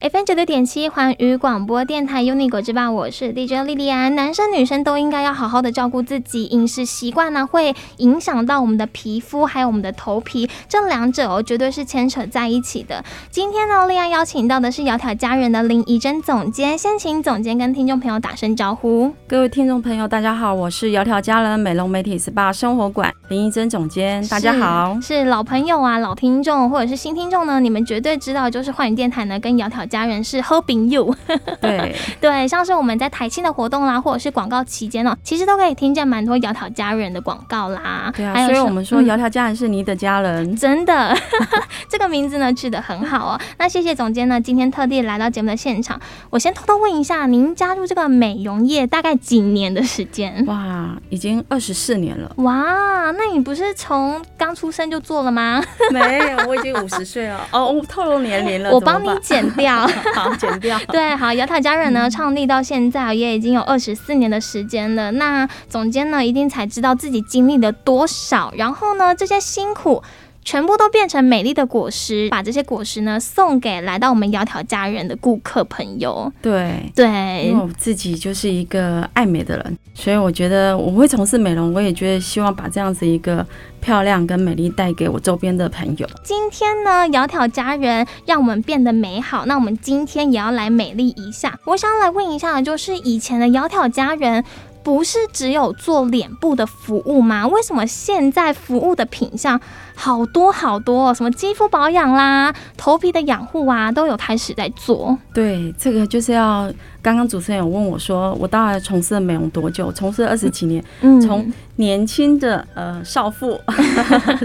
FM 九六点七环宇广播电台 UNI 果之吧，我是 DJ 莉莉安。男生女生都应该要好好的照顾自己，饮食习惯呢会影响到我们的皮肤，还有我们的头皮，这两者哦绝对是牵扯在一起的。今天呢，莉安邀请到的是窈窕佳人的林怡珍总监，先请总监跟听众朋友打声招呼。各位听众朋友，大家好，我是窈窕佳人美容美体 SPA 生活馆林怡珍总监，大家好。是，是老朋友啊，老听众或者是新听众呢，你们绝对知道，就是幻影电台呢跟窈窕佳人是 Hoping You。对对，像是我们在台庆的活动啦，或者是广告期间哦，其实都可以听见蛮多窈窕佳人的广告啦。对啊，还有所以我们说窈窕佳人是你的家人，嗯、真的，这个名字呢取得很好哦。那谢谢总监呢，今天特地来到节目的现场。我先偷偷问一下，您加入这个美容业大概几年的时间？哇，已经二十四年了。哇，那你不是从刚出生就做了吗？没有，我已经五十岁了。哦，我透露年龄了，我帮你减掉。好，剪掉。对，好，瑶塔家人呢，创立到现在也已经有二十四年的时间了。那总监呢，一定才知道自己经历了多少，然后呢，这些辛苦全部都变成美丽的果实，把这些果实呢送给来到我们窈窕佳人的顾客朋友。对对，因为我自己就是一个爱美的人，所以我觉得我会从事美容，我也觉得希望把这样子一个漂亮跟美丽带给我周边的朋友。今天呢，窈窕佳人让我们变得美好，那我们今天也要来美丽一下。我想要来问一下，就是以前的窈窕佳人。不是只有做脸部的服务吗？为什么现在服务的品项好多好多？什么肌肤保养啦、头皮的养护啊，都有开始在做。对，这个就是要刚刚主持人有问我说，我大概从事了美容多久？从事了二十几年，嗯，从年轻的呃少妇、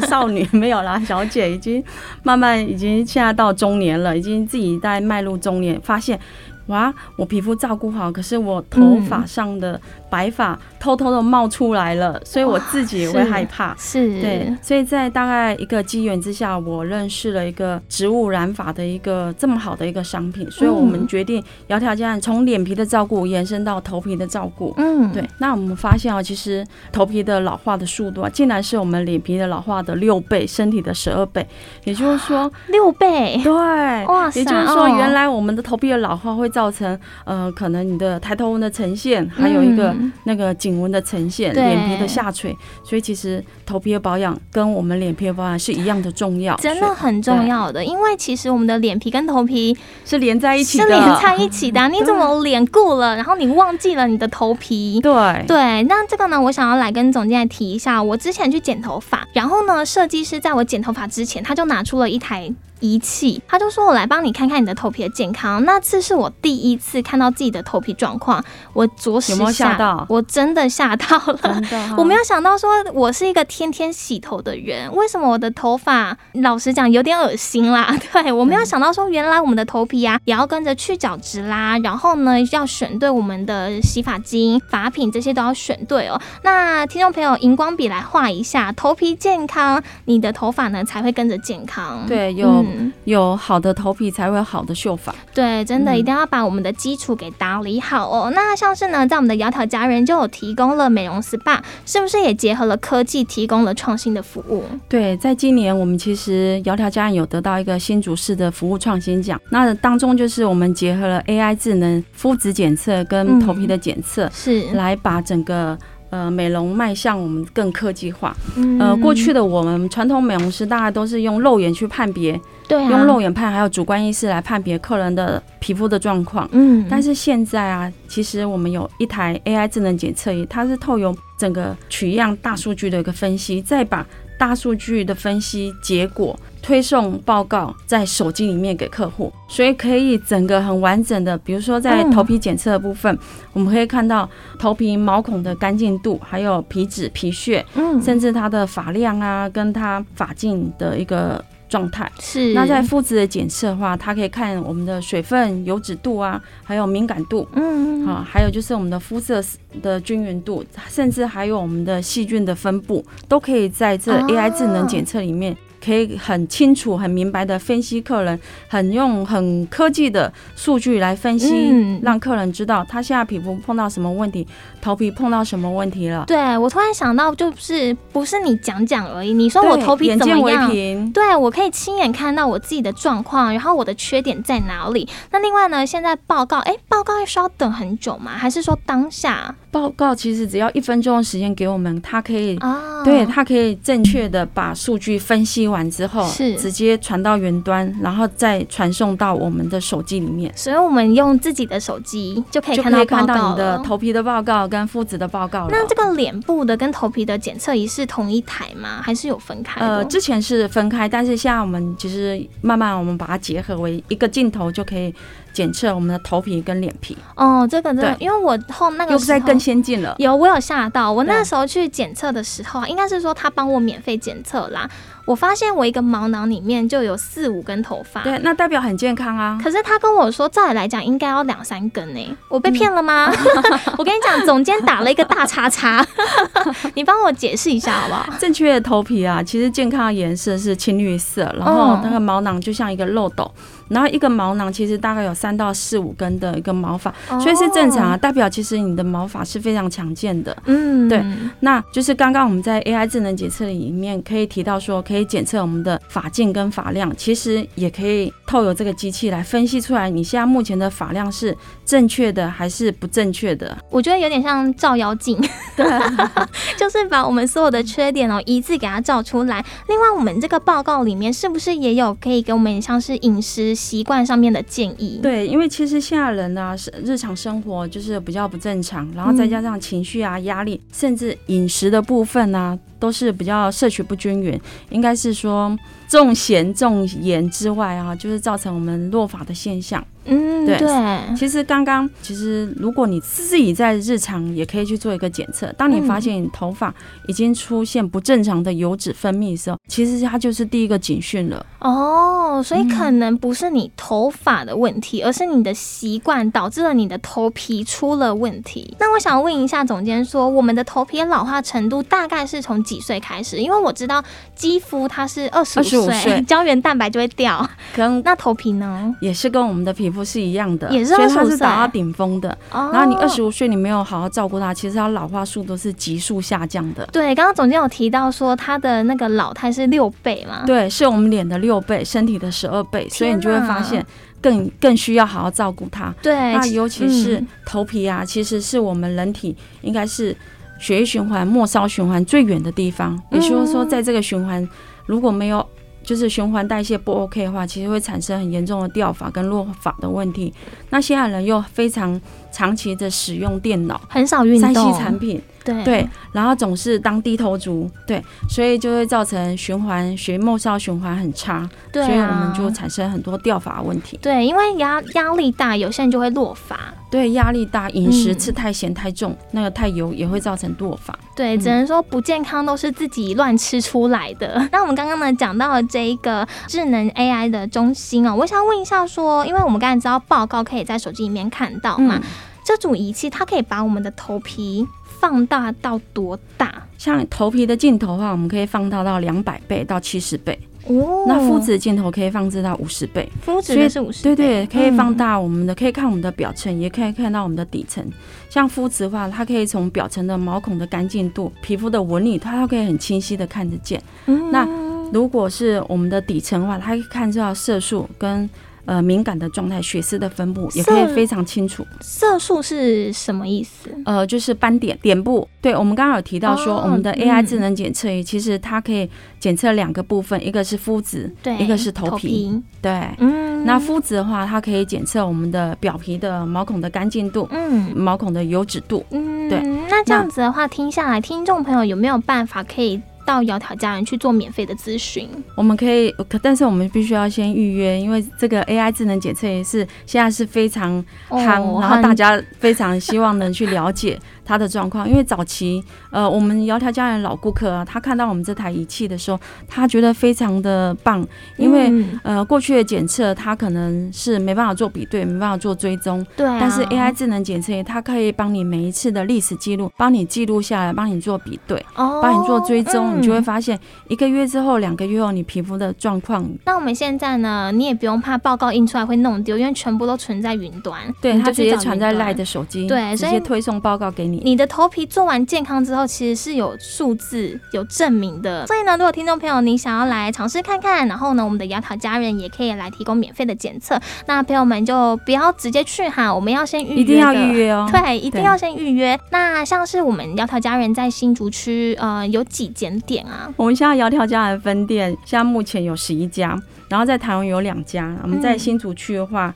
少女没有啦，小姐已经慢慢已经现在到中年了，已经自己在迈入中年，发现。哇，我皮肤照顾好，可是我头发上的白发偷偷的冒出来了，嗯、所以我自己也会害怕。是，对，所以在大概一个机缘之下，我认识了一个植物染发的一个这么好的一个商品，所以我们决定窈窕佳人从脸皮的照顾延伸到头皮的照顾。嗯，对。那我们发现啊，其实头皮的老化的速度啊，竟然是我们脸皮的老化的六倍，身体的十二倍，也就是说六倍。对，哇塞，也就是说，原来我们的头皮的老化会。造成呃，可能你的抬头纹的呈现，还有一个那个颈纹的呈现，脸、嗯、皮的下垂，所以其实头皮的保养跟我们脸皮的保养是一样的重要，真的很重要的。因为其实我们的脸皮跟头皮是连在一起的，是连在一起的、啊。你怎么脸顾了，然后你忘记了你的头皮？对对，那这个呢，我想要来跟总监来提一下。我之前去剪头发，然后呢，设计师在我剪头发之前，他就拿出了一台。仪器，他就说：“我来帮你看看你的头皮的健康。”那次是我第一次看到自己的头皮状况，我着实吓，到？我真的吓到了，我没有想到说我是一个天天洗头的人，为什么我的头发老实讲有点恶心啦？对，我没有想到说原来我们的头皮啊也要跟着去角质啦，然后呢要选对我们的洗发精、发品这些都要选对哦。那听众朋友，荧光笔来画一下，头皮健康，你的头发呢才会跟着健康。对，有。嗯有好的头皮才会有好的秀发，对，真的一定要把我们的基础给打理好哦。嗯、那像是呢，在我们的窈窕佳人就有提供了美容 SPA，是不是也结合了科技，提供了创新的服务？对，在今年我们其实窈窕佳人有得到一个新竹市的服务创新奖，那当中就是我们结合了 AI 智能肤质检测跟头皮的检测，是、嗯、来把整个。呃，美容迈向我们更科技化。嗯、呃，过去的我们传统美容师大概都是用肉眼去判别，对、啊，用肉眼判，还有主观意识来判别客人的皮肤的状况。嗯，但是现在啊，其实我们有一台 AI 智能检测仪，它是透过整个取样大数据的一个分析，再把大数据的分析结果。推送报告在手机里面给客户，所以可以整个很完整的，比如说在头皮检测的部分，嗯、我们可以看到头皮毛孔的干净度，还有皮脂、皮屑，嗯，甚至它的发量啊，跟它发镜的一个状态。是。那在肤质的检测的话，它可以看我们的水分、油脂度啊，还有敏感度，嗯，好，还有就是我们的肤色的均匀度，甚至还有我们的细菌的分布，都可以在这 AI 智能检测里面。可以很清楚、很明白的分析客人，很用很科技的数据来分析，嗯、让客人知道他现在皮肤碰到什么问题，头皮碰到什么问题了。对，我突然想到，就是不是你讲讲而已，你说我头皮怎么样？对，我可以亲眼看到我自己的状况，然后我的缺点在哪里。那另外呢，现在报告，哎，报告需要等很久吗？还是说当下？报告其实只要一分钟的时间给我们，它可以，哦、对它可以正确的把数据分析完之后，是直接传到云端，然后再传送到我们的手机里面。所以我们用自己的手机就可以看到以看到你的头皮的报告跟肤质的报告。那这个脸部的跟头皮的检测仪是同一台吗？还是有分开？呃，之前是分开，但是现在我们其实慢慢我们把它结合为一个镜头就可以。检测我们的头皮跟脸皮哦，这个真的，因为我后那个时候又在更先进了。有，我有吓到。我那时候去检测的时候，应该是说他帮我免费检测啦。我发现我一个毛囊里面就有四五根头发，对，那代表很健康啊。可是他跟我说，照理来讲应该要两三根呢，我被骗了吗？嗯、我跟你讲，总监打了一个大叉叉，你帮我解释一下好不好？正确的头皮啊，其实健康的颜色是青绿色，然后那个毛囊就像一个漏斗。然后一个毛囊其实大概有三到四五根的一个毛发，所以是正常啊，代表其实你的毛发是非常强健的。嗯，对，那就是刚刚我们在 AI 智能检测里面可以提到说，可以检测我们的发径跟发量，其实也可以透过这个机器来分析出来你现在目前的发量是正确的还是不正确的。我觉得有点像照妖镜，对，就是把我们所有的缺点哦一次给它照出来。另外，我们这个报告里面是不是也有可以给我们像是饮食？习惯上面的建议，对，因为其实现在人呢，是日常生活就是比较不正常，然后再加上情绪啊、压力，甚至饮食的部分呢、啊，都是比较摄取不均匀，应该是说重咸重盐之外啊，就是造成我们落发的现象。嗯，对，对。其实刚刚，其实如果你自己在日常也可以去做一个检测。当你发现你头发已经出现不正常的油脂分泌的时候，其实它就是第一个警讯了。哦，所以可能不是你头发的问题，嗯、而是你的习惯导致了你的头皮出了问题。那我想问一下总监，说我们的头皮老化程度大概是从几岁开始？因为我知道肌肤它是二十五岁胶原蛋白就会掉，跟那头皮呢，也是跟我们的皮肤。不是一样的，也是所以它是达到顶峰的。然后你二十五岁，你没有好好照顾它，其实它老化速度是急速下降的。对，刚刚总监有提到说，它的那个老态是六倍嘛？对，是我们脸的六倍，身体的十二倍，所以你就会发现更更需要好好照顾它。对，那尤其是头皮啊，其实是我们人体应该是血液循环、末梢循环最远的地方。也就是说，在这个循环如果没有就是循环代谢不 OK 的话，其实会产生很严重的掉发跟落发的问题。那现在人又非常长期的使用电脑，很少运动三 C 产品。对对，然后总是当低头族，对，所以就会造成循环血末梢循环很差，对、啊，所以我们就产生很多掉发的问题。对，因为压压力大，有些人就会落发。对，压力大，饮食吃太咸太重，嗯、那个太油也会造成落发。对，只能说不健康都是自己乱吃出来的。嗯、那我们刚刚呢讲到了这一个智能 AI 的中心哦，我想问一下说，因为我们刚才知道报告可以在手机里面看到嘛，嗯、这组仪器它可以把我们的头皮。放大到多大？像头皮的镜头的话，我们可以放大到两百倍到七十倍。哦，那肤质的镜头可以放置到五十倍。肤质是五十倍。对对，可以放大我们的，嗯、可以看我们的表层，也可以看到我们的底层。像肤质的话，它可以从表层的毛孔的干净度、皮肤的纹理，它都可以很清晰的看得见。嗯，那如果是我们的底层的话，它可以看到色素跟。呃，敏感的状态，血丝的分布也可以非常清楚。色素是什么意思？呃，就是斑点点部。对，我们刚刚有提到说，我们的 AI 智能检测仪其实它可以检测两个部分，一个是肤质，对，一个是头皮。对，嗯，那肤质的话，它可以检测我们的表皮的毛孔的干净度，嗯，毛孔的油脂度，嗯，对。那这样子的话，听下来，听众朋友有没有办法可以？到窈窕佳人去做免费的咨询，我们可以，可但是我们必须要先预约，因为这个 AI 智能检测也是现在是非常夯，哦、然后大家非常希望能去了解。他的状况，因为早期，呃，我们窈窕佳人老顾客啊，他看到我们这台仪器的时候，他觉得非常的棒，因为、嗯、呃，过去的检测他可能是没办法做比对，没办法做追踪，对、啊，但是 AI 智能检测仪，它可以帮你每一次的历史记录，帮你记录下来，帮你做比对，哦，帮你做追踪，嗯、你就会发现一个月之后、两个月后，你皮肤的状况。那我们现在呢，你也不用怕报告印出来会弄丢，因为全部都存在云端。对，它直接传在 LINE 的手机，对，直接推送报告给你。你的头皮做完健康之后，其实是有数字有证明的。所以呢，如果听众朋友你想要来尝试看看，然后呢，我们的窈窕家人也可以来提供免费的检测。那朋友们就不要直接去哈，我们要先预约，一定要预约哦。对，一定要先预约。那像是我们窈窕家人在新竹区，呃，有几间店啊？我们现在窈窕家人分店现在目前有十一家，然后在台湾有两家。我们在新竹区的话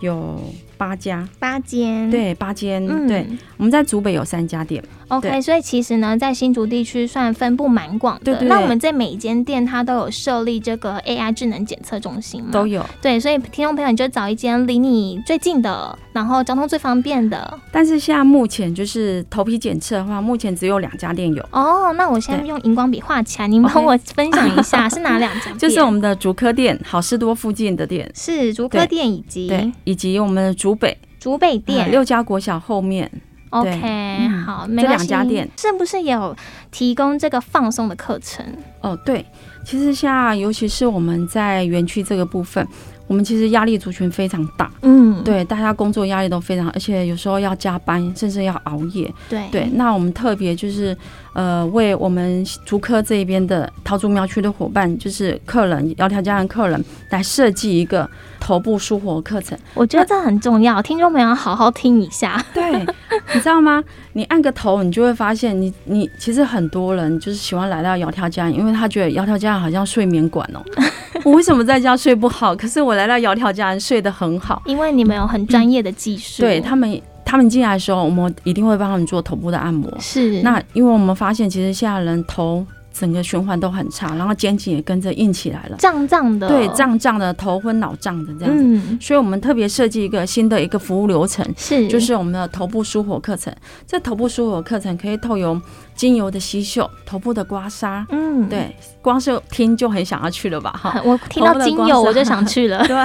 有八家，八间，对，八间，嗯，对。我们在竹北有三家店。OK，所以其实呢，在新竹地区算分布蛮广的。对对对。那我们在每一间店，它都有设立这个 AI 智能检测中心吗？都有。对，所以听众朋友，你就找一间离你最近的，然后交通最方便的。但是现在目前就是头皮检测的话，目前只有两家店有。哦，那我现在用荧光笔画起来，您帮我分享一下 是哪两家？就是我们的竹科店、好事多附近的店，是竹科店以及对，以及我们的竹北。竹北店。六家国小后面。OK，、嗯、好，这两家店。是不是也有提供这个放松的课程？哦，对，其实像尤其是我们在园区这个部分，我们其实压力族群非常大，嗯，对，大家工作压力都非常，而且有时候要加班，甚至要熬夜，对对。那我们特别就是呃，为我们竹科这边的桃竹苗区的伙伴，就是客人，窈窕佳人客人来设计一个。头部舒活课程，我觉得这很重要，听众朋友要好好听一下。对，你知道吗？你按个头，你就会发现你，你你其实很多人就是喜欢来到窈窕佳人，因为他觉得窈窕佳人好像睡眠馆哦。我为什么在家睡不好？可是我来到窈窕佳人睡得很好，因为你们有很专业的技术。对他们，他们进来的时候，我们一定会帮他们做头部的按摩。是，那因为我们发现，其实现在人头。整个循环都很差，然后肩颈也跟着硬起来了，胀胀的，对，胀胀的，头昏脑胀的这样子。嗯，所以我们特别设计一个新的一个服务流程，是，就是我们的头部舒活课程。这头部舒活课程可以透过精油的吸嗅，头部的刮痧，嗯，对，光是听就很想要去了吧？哈，我听到精油我就想去了，对，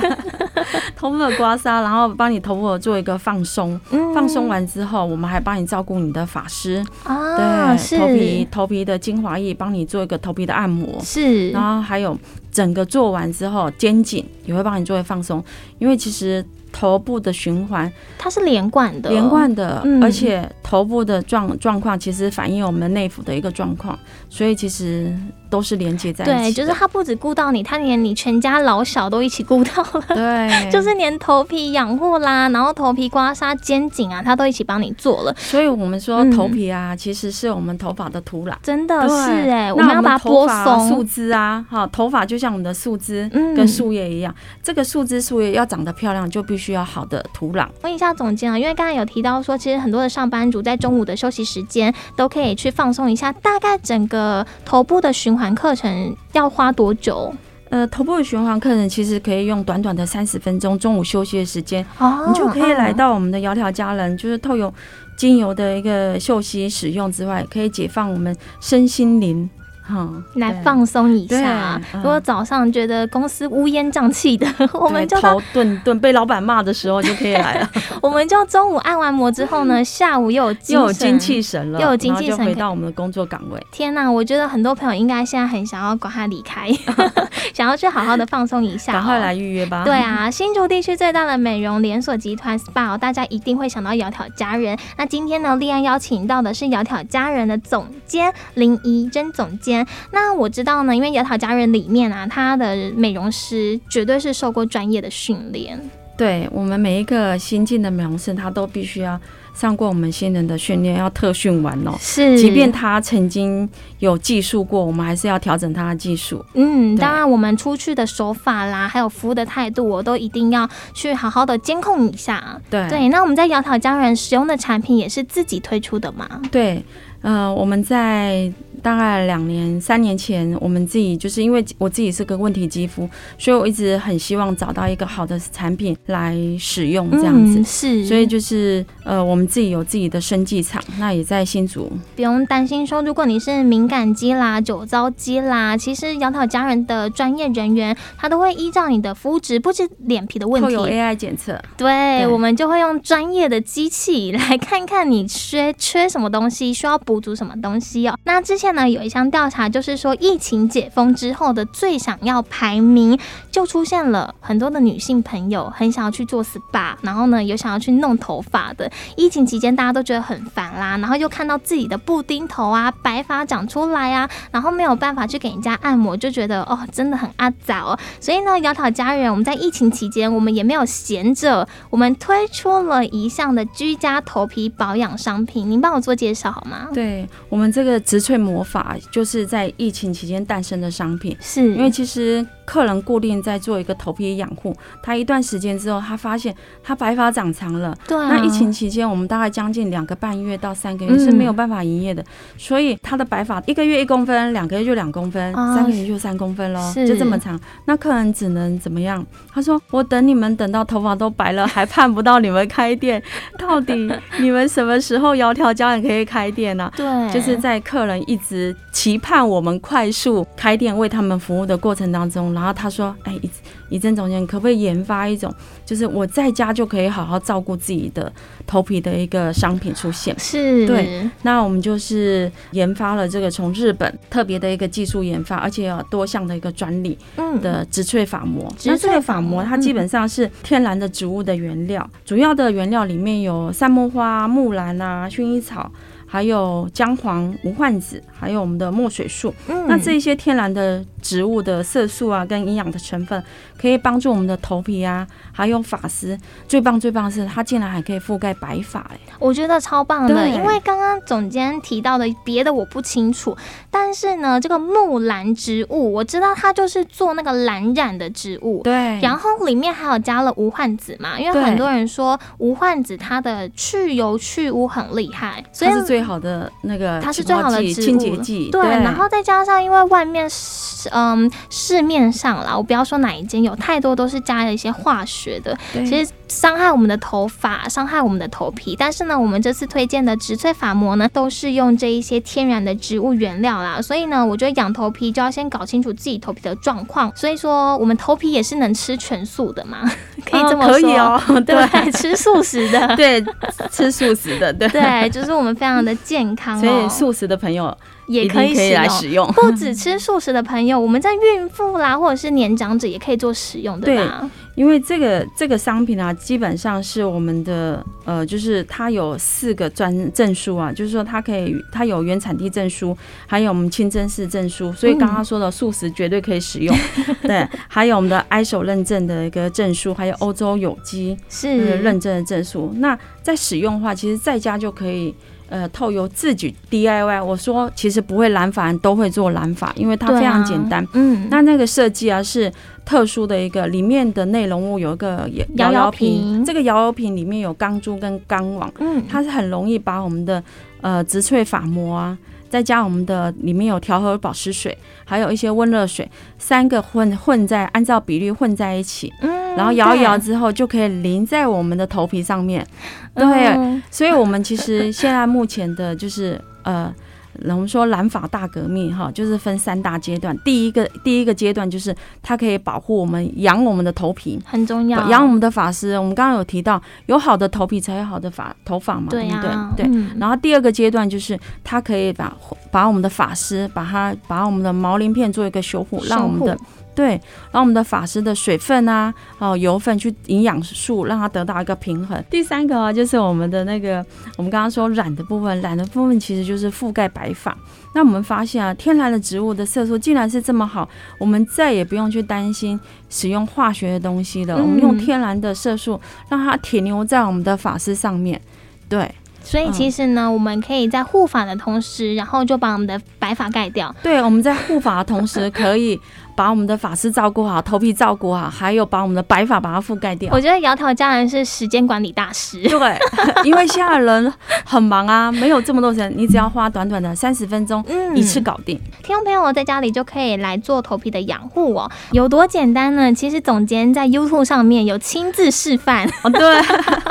头部的刮痧，然后帮你头部做一个放松，嗯，放松完之后，我们还帮你照顾你的发丝。啊，对，头皮头皮的精华液帮你。做一个头皮的按摩。是，然后还有整个做完之后，肩颈也会帮你做一个放松，因为其实头部的循环。它是连贯的，连贯的，嗯、而且头部的状状况其实反映我们内服的一个状况，所以其实。都是连接在一起，对，就是他不止顾到你，他连你全家老小都一起顾到了，对，就是连头皮养护啦，然后头皮刮痧、肩颈啊，他都一起帮你做了。所以我们说头皮啊，嗯、其实是我们头发的土壤，真的是哎、欸，我们要把它拨松。树枝啊，哈，头发就像我们的树枝跟树叶一样，嗯、这个树枝树叶要长得漂亮，就必须要好的土壤。问一下总监啊，因为刚才有提到说，其实很多的上班族在中午的休息时间都可以去放松一下，大概整个头部的循环。课程要花多久？呃，头部的循环课程其实可以用短短的三十分钟，中午休息的时间，哦，你就可以来到我们的窈窕佳人，就是透过精油的一个嗅息使用之外，可以解放我们身心灵。嗯，来放松一下。如果早上觉得公司乌烟瘴气的，我们就头顿顿被老板骂的时候就可以来了。我们就中午按完摩之后呢，下午又有又有精气神了，又有精气神，回到我们的工作岗位。天哪，我觉得很多朋友应该现在很想要赶快离开，想要去好好的放松一下。赶快来预约吧。对啊，新竹地区最大的美容连锁集团 SPA，大家一定会想到窈窕佳人。那今天呢，立案邀请到的是窈窕佳人的总监林怡珍总监。那我知道呢，因为窈窕家人里面啊，他的美容师绝对是受过专业的训练。对，我们每一个新进的美容师，他都必须要上过我们新人的训练，要特训完哦。是，即便他曾经有技术过，我们还是要调整他的技术。嗯，当然，我们出去的手法啦，还有服务的态度，我都一定要去好好的监控一下。对对，那我们在窈窕佳人使用的产品也是自己推出的吗？对，呃，我们在。大概两年、三年前，我们自己就是因为我自己是个问题肌肤，所以我一直很希望找到一个好的产品来使用，这样子、嗯、是。所以就是呃，我们自己有自己的生技厂，那也在新竹，不用担心说，如果你是敏感肌啦、酒糟肌啦，其实杨桃家人的专业人员他都会依照你的肤质，不止脸皮的问题，有 AI 检测，对，对我们就会用专业的机器来看看你缺缺什么东西，需要补足什么东西哦。那之前。那，有一项调查，就是说疫情解封之后的最想要排名，就出现了很多的女性朋友很想要去做 SPA，然后呢，有想要去弄头发的。疫情期间大家都觉得很烦啦，然后又看到自己的布丁头啊、白发长出来啊，然后没有办法去给人家按摩，就觉得哦，真的很阿早哦。所以呢，窈窕家人，我们在疫情期间，我们也没有闲着，我们推出了一项的居家头皮保养商品，您帮我做介绍好吗？对，我们这个植萃魔法就是在疫情期间诞生的商品，是因为其实。客人固定在做一个头皮养护，他一段时间之后，他发现他白发长长了。对啊。那疫情期间，我们大概将近两个半月到三个月是没有办法营业的，嗯，所以他的白发一个月一公分，两个月就两公分，哦，三个月就三公分喽，就这么长。那客人只能怎么样？他说：“我等你们等到头发都白了，还盼不到你们开店，到底你们什么时候窈窕佳人可以开店呢？”对，就是在客人一直期盼我们快速开店为他们服务的过程当中。然后他说：“哎，怡怡珍总监，可不可以研发一种，就是我在家就可以好好照顾自己的头皮的一个商品出现？”是，对。那我们就是研发了这个从日本特别的一个技术研发，而且有多项的一个专利的植萃发膜。嗯、那这个发膜它基本上是天然的植物的原料，嗯、主要的原料里面有三木花、木兰啊、薰衣草。还有姜黄、无患子，还有我们的墨水树。嗯，那这一些天然的植物的色素啊，跟营养的成分，可以帮助我们的头皮啊，还有发丝。最棒最棒的是，它竟然还可以覆盖白发，哎，我觉得超棒的。因为刚刚总监提到的别的我不清楚，但是呢，这个木兰植物我知道它就是做那个蓝染的植物。对。然后里面还有加了无患子嘛，因为很多人说无患子它的去油去污很厉害，所以是最好的那个，它是最好的清洁剂，对。然后再加上，因为外面市嗯市面上啦，我不要说哪一间，有太多都是加了一些化学的，其实伤害我们的头发，伤害我们的头皮。但是呢，我们这次推荐的植萃发膜呢，都是用这一些天然的植物原料啦，所以呢，我觉得养头皮就要先搞清楚自己头皮的状况。所以说，我们头皮也是能吃全素的嘛，可以这么说，哦、可以哦，对，对吃素食的，对，吃素食的，对，对，就是我们非常的健康、哦，所以素食的朋友。也可以，可以来使用，不只吃素食的朋友，我们在孕妇啦，或者是年长者也可以做使用，对吧？对，因为这个这个商品啊，基本上是我们的呃，就是它有四个专证书啊，就是说它可以，它有原产地证书，还有我们清真寺证书，所以刚刚说的素食绝对可以使用，嗯、对，还有我们的 ISO 认证的一个证书，还有欧洲有机是认证的证书。那在使用的话，其实在家就可以。呃，透由自己 DIY，我说其实不会染发人都会做染发，因为它非常简单。啊、嗯，那那个设计啊是特殊的一个，里面的内容物有一个摇摇瓶，这个摇摇瓶里面有钢珠跟钢网，嗯，它是很容易把我们的呃植萃发膜啊。再加我们的里面有调和保湿水，还有一些温热水，三个混混在按照比例混在一起，嗯，然后摇一摇之后就可以淋在我们的头皮上面，对，嗯，所以我们其实现在目前的就是呃。我们说染发大革命哈，就是分三大阶段。第一个第一个阶段就是它可以保护我们养我们的头皮，很重要。养我们的发丝，我们刚刚有提到，有好的头皮才有好的发头发嘛，对不、啊、对？对、嗯。然后第二个阶段就是它可以把把我们的发丝，把它把我们的毛鳞片做一个修护，让我们的。对，然后我们的发丝的水分啊，哦油分去营养素，让它得到一个平衡。第三个啊，就是我们的那个，我们刚刚说染的部分，染的部分其实就是覆盖白发。那我们发现啊，天然的植物的色素竟然是这么好，我们再也不用去担心使用化学的东西了。嗯、我们用天然的色素，让它停留在我们的发丝上面。对，所以其实呢，嗯、我们可以在护发的同时，然后就把我们的白发盖掉。对，我们在护发的同时 可以。把我们的发丝照顾好，头皮照顾好，还有把我们的白发把它覆盖掉。我觉得窈窕佳人是时间管理大师。对，因为现在人很忙啊，没有这么多时间，你只要花短短的三十分钟，嗯，一次搞定。听众朋友在家里就可以来做头皮的养护哦，有多简单呢？其实总监在 YouTube 上面有亲自示范。哦，对，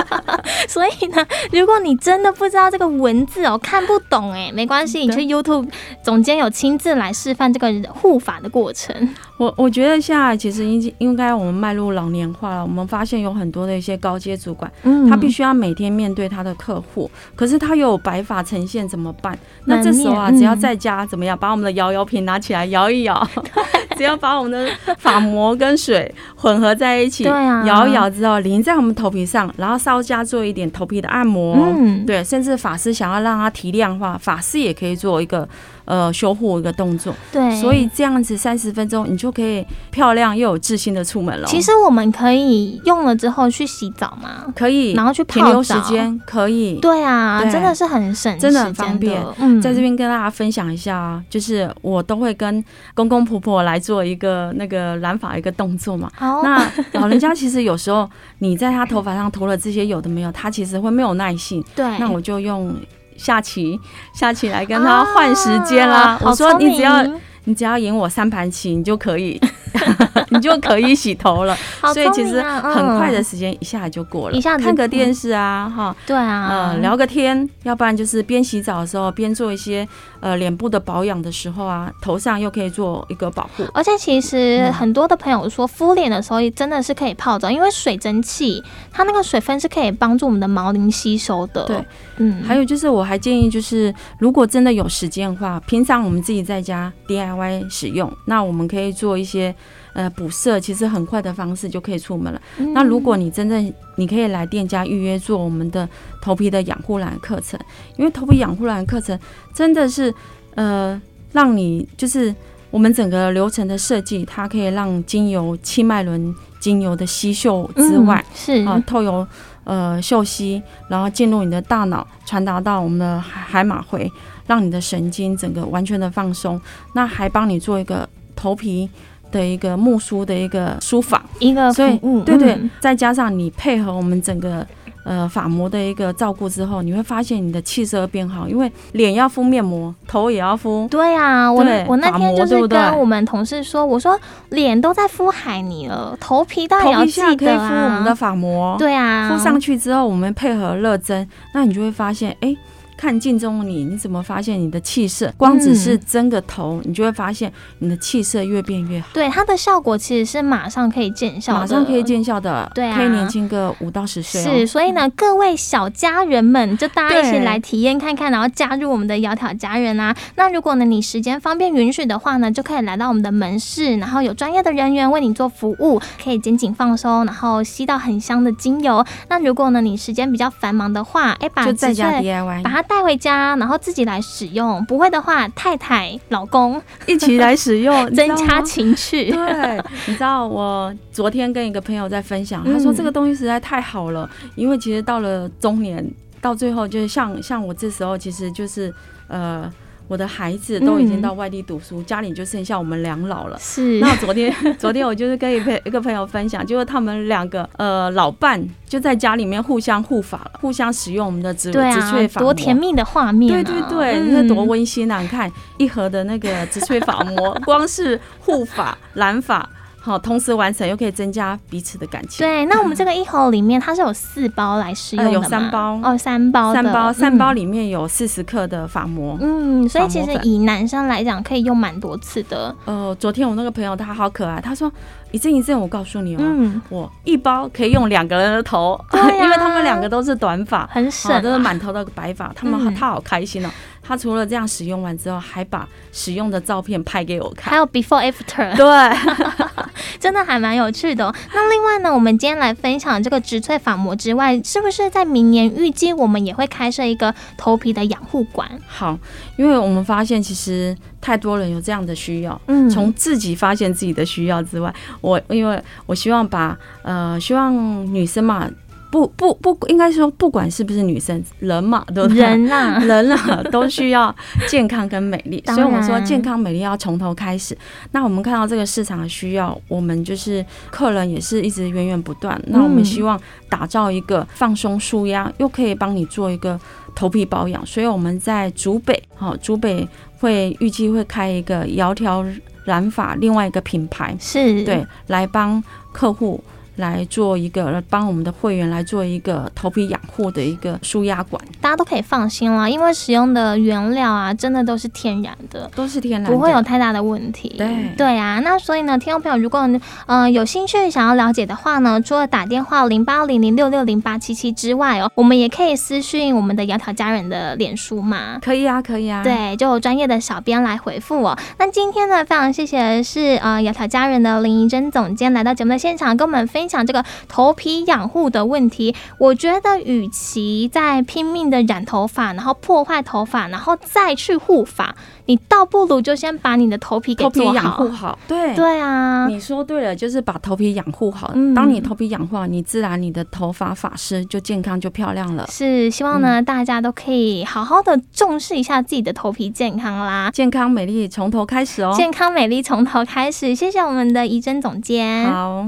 所以呢，如果你真的不知道这个文字哦，看不懂哎，没关系，你去 YouTube 总监有亲自来示范这个护发的过程。我我觉得现在其实应应该我们迈入老年化了，我们发现有很多的一些高阶主管，嗯，他必须要每天面对他的客户，可是他有白发呈现怎么办？那这时候啊，只要在家怎么样，把我们的摇摇瓶拿起来摇一摇，只要把我们的发膜跟水混合在一起，摇一摇之后淋在我们头皮上，然后稍加做一点头皮的按摩，嗯，对，甚至发师想要让它提亮化，发师也可以做一个。呃，修护一个动作，对，所以这样子三十分钟，你就可以漂亮又有自信的出门了。其实我们可以用了之后去洗澡吗？可以，然后去泡澡，停留时间可以。对啊，对真的是很省，真的很方便。嗯，在这边跟大家分享一下啊，就是我都会跟公公婆婆来做一个那个染发一个动作嘛。好，那老人家其实有时候你在他头发上涂了这些有的没有，他其实会没有耐性。对，那我就用。下棋，下棋来跟他换时间啦！啊、我说你只要你只要赢我三盘棋，你就可以。你就可以洗头了，啊、所以其实很快的时间一下就过了。一下看个电视啊，哈，对啊，呃，聊个天，要不然就是边洗澡的时候边做一些呃脸部的保养的时候啊，头上又可以做一个保护。而且其实很多的朋友说敷脸的时候真的是可以泡澡，因为水蒸气它那个水分是可以帮助我们的毛鳞吸收的。对，嗯，还有就是我还建议就是如果真的有时间的话，平常我们自己在家 DIY y 使用，那我们可以做一些。呃，补色其实很快的方式就可以出门了。那如果你真正，你可以来店家预约做我们的头皮的养护蓝课程，因为头皮养护蓝课程真的是，呃，让你就是我们整个流程的设计，它可以让精油气脉轮精油的吸嗅之外，是啊、透由呃嗅吸，然后进入你的大脑，传达到我们的海马回，让你的神经整个完全的放松。那还帮你做一个头皮。的一个木梳的一个梳法，一个所以对对，再加上你配合我们整个呃发膜的一个照顾之后，你会发现你的气色变好，因为脸要敷面膜，头也要敷。对啊，我我那天就是跟我们同事说，我说脸都在敷海泥了，头皮当然要记得啊。可以敷我们的发膜，对啊，敷上去之后，我们配合热针，那你就会发现，哎、欸。看镜中的你，你怎么发现你的气色？光只是蒸个头，嗯、你就会发现你的气色越变越好。对，它的效果其实是马上可以见效的，马上可以见效的。对啊，可以年轻个五到十岁。是，所以呢，各位小家人们，就大家一起来体验看看，然后加入我们的窈窕佳人啊。那如果呢，你时间方便允许的话呢，就可以来到我们的门市，然后有专业的人员为你做服务，可以紧紧放松，然后吸到很香的精油。那如果呢，你时间比较繁忙的话，哎，把就在家 DIY，把它带回家，然后自己来使用，不会的话，太太、老公 一起来使用，增加情趣。对，你知道我昨天跟一个朋友在分享，他说这个东西实在太好了，嗯、因为其实到了中年，到最后就是像像我这时候，其实就是呃。我的孩子都已经到外地读书，嗯、家里就剩下我们两老了。是。那昨天，昨天我就是跟一个一个朋友分享，就是他们两个呃老伴就在家里面互相护法了，互相使用我们的植植萃法膜，多甜蜜的画面、啊！对对对，那、嗯、多温馨啊！你看一盒的那个植萃发膜，光是护发染发。好，同时完成又可以增加彼此的感情。对，那我们这个一盒里面它是有四包来使用的吗？有三包哦，三包，三包，三包里面有四十克的发膜。嗯，所以其实以男生来讲，可以用蛮多次的。呃，昨天我那个朋友他好可爱，他说一阵一阵，我告诉你哦，嗯，我一包可以用两个人的头，因为他们两个都是短发，很省，都是满头的白发，他们他好开心哦。他除了这样使用完之后，还把使用的照片拍给我看，还有 before after，对，真的还蛮有趣的哦。那另外呢，我们今天来分享这个植萃发膜之外，是不是在明年预计我们也会开设一个头皮的养护馆？好，因为我们发现其实太多人有这样的需要，嗯，从自己发现自己的需要之外，我因为我希望把呃，希望女生嘛。不不不，应该说不管是不是女生，人嘛，对不对？人啊，人啊，都需要健康跟美丽。所以我们说健康美丽要从头开始。那我们看到这个市场的需要，我们就是客人也是一直源源不断。那我们希望打造一个放松舒压，又可以帮你做一个头皮保养。所以我们在竹北，好，竹北会预计会开一个窈窕染发另外一个品牌，是对，来帮客户。来做一个帮我们的会员来做一个头皮养护的一个舒压管，大家都可以放心了，因为使用的原料啊，真的都是天然的，都是天然的，不会有太大的问题。对。对啊，那所以呢，听众朋友，如果呃有兴趣想要了解的话呢，除了打电话零八零零六六零八七七之外哦，我们也可以私讯我们的窈窕佳人的脸书嘛，可以啊，可以啊，对，就有专业的小编来回复哦。那今天呢，非常谢谢是呃窈窕佳人的林怡珍总监来到节目的现场，跟我们分享这个头皮养护的问题。我觉得，与其在拼命的染头发，然后破坏头发，然后再去护发。你倒不如就先把你的头皮给做好，头皮养护好。对对啊，你说对了，就是把头皮养护好。嗯，当你头皮养护好，你自然你的头发发丝就健康就漂亮了。是，希望呢、嗯、大家都可以好好的重视一下自己的头皮健康啦。健康美丽从头开始哦，健康美丽从头开始。谢谢我们的怡珍总监。好。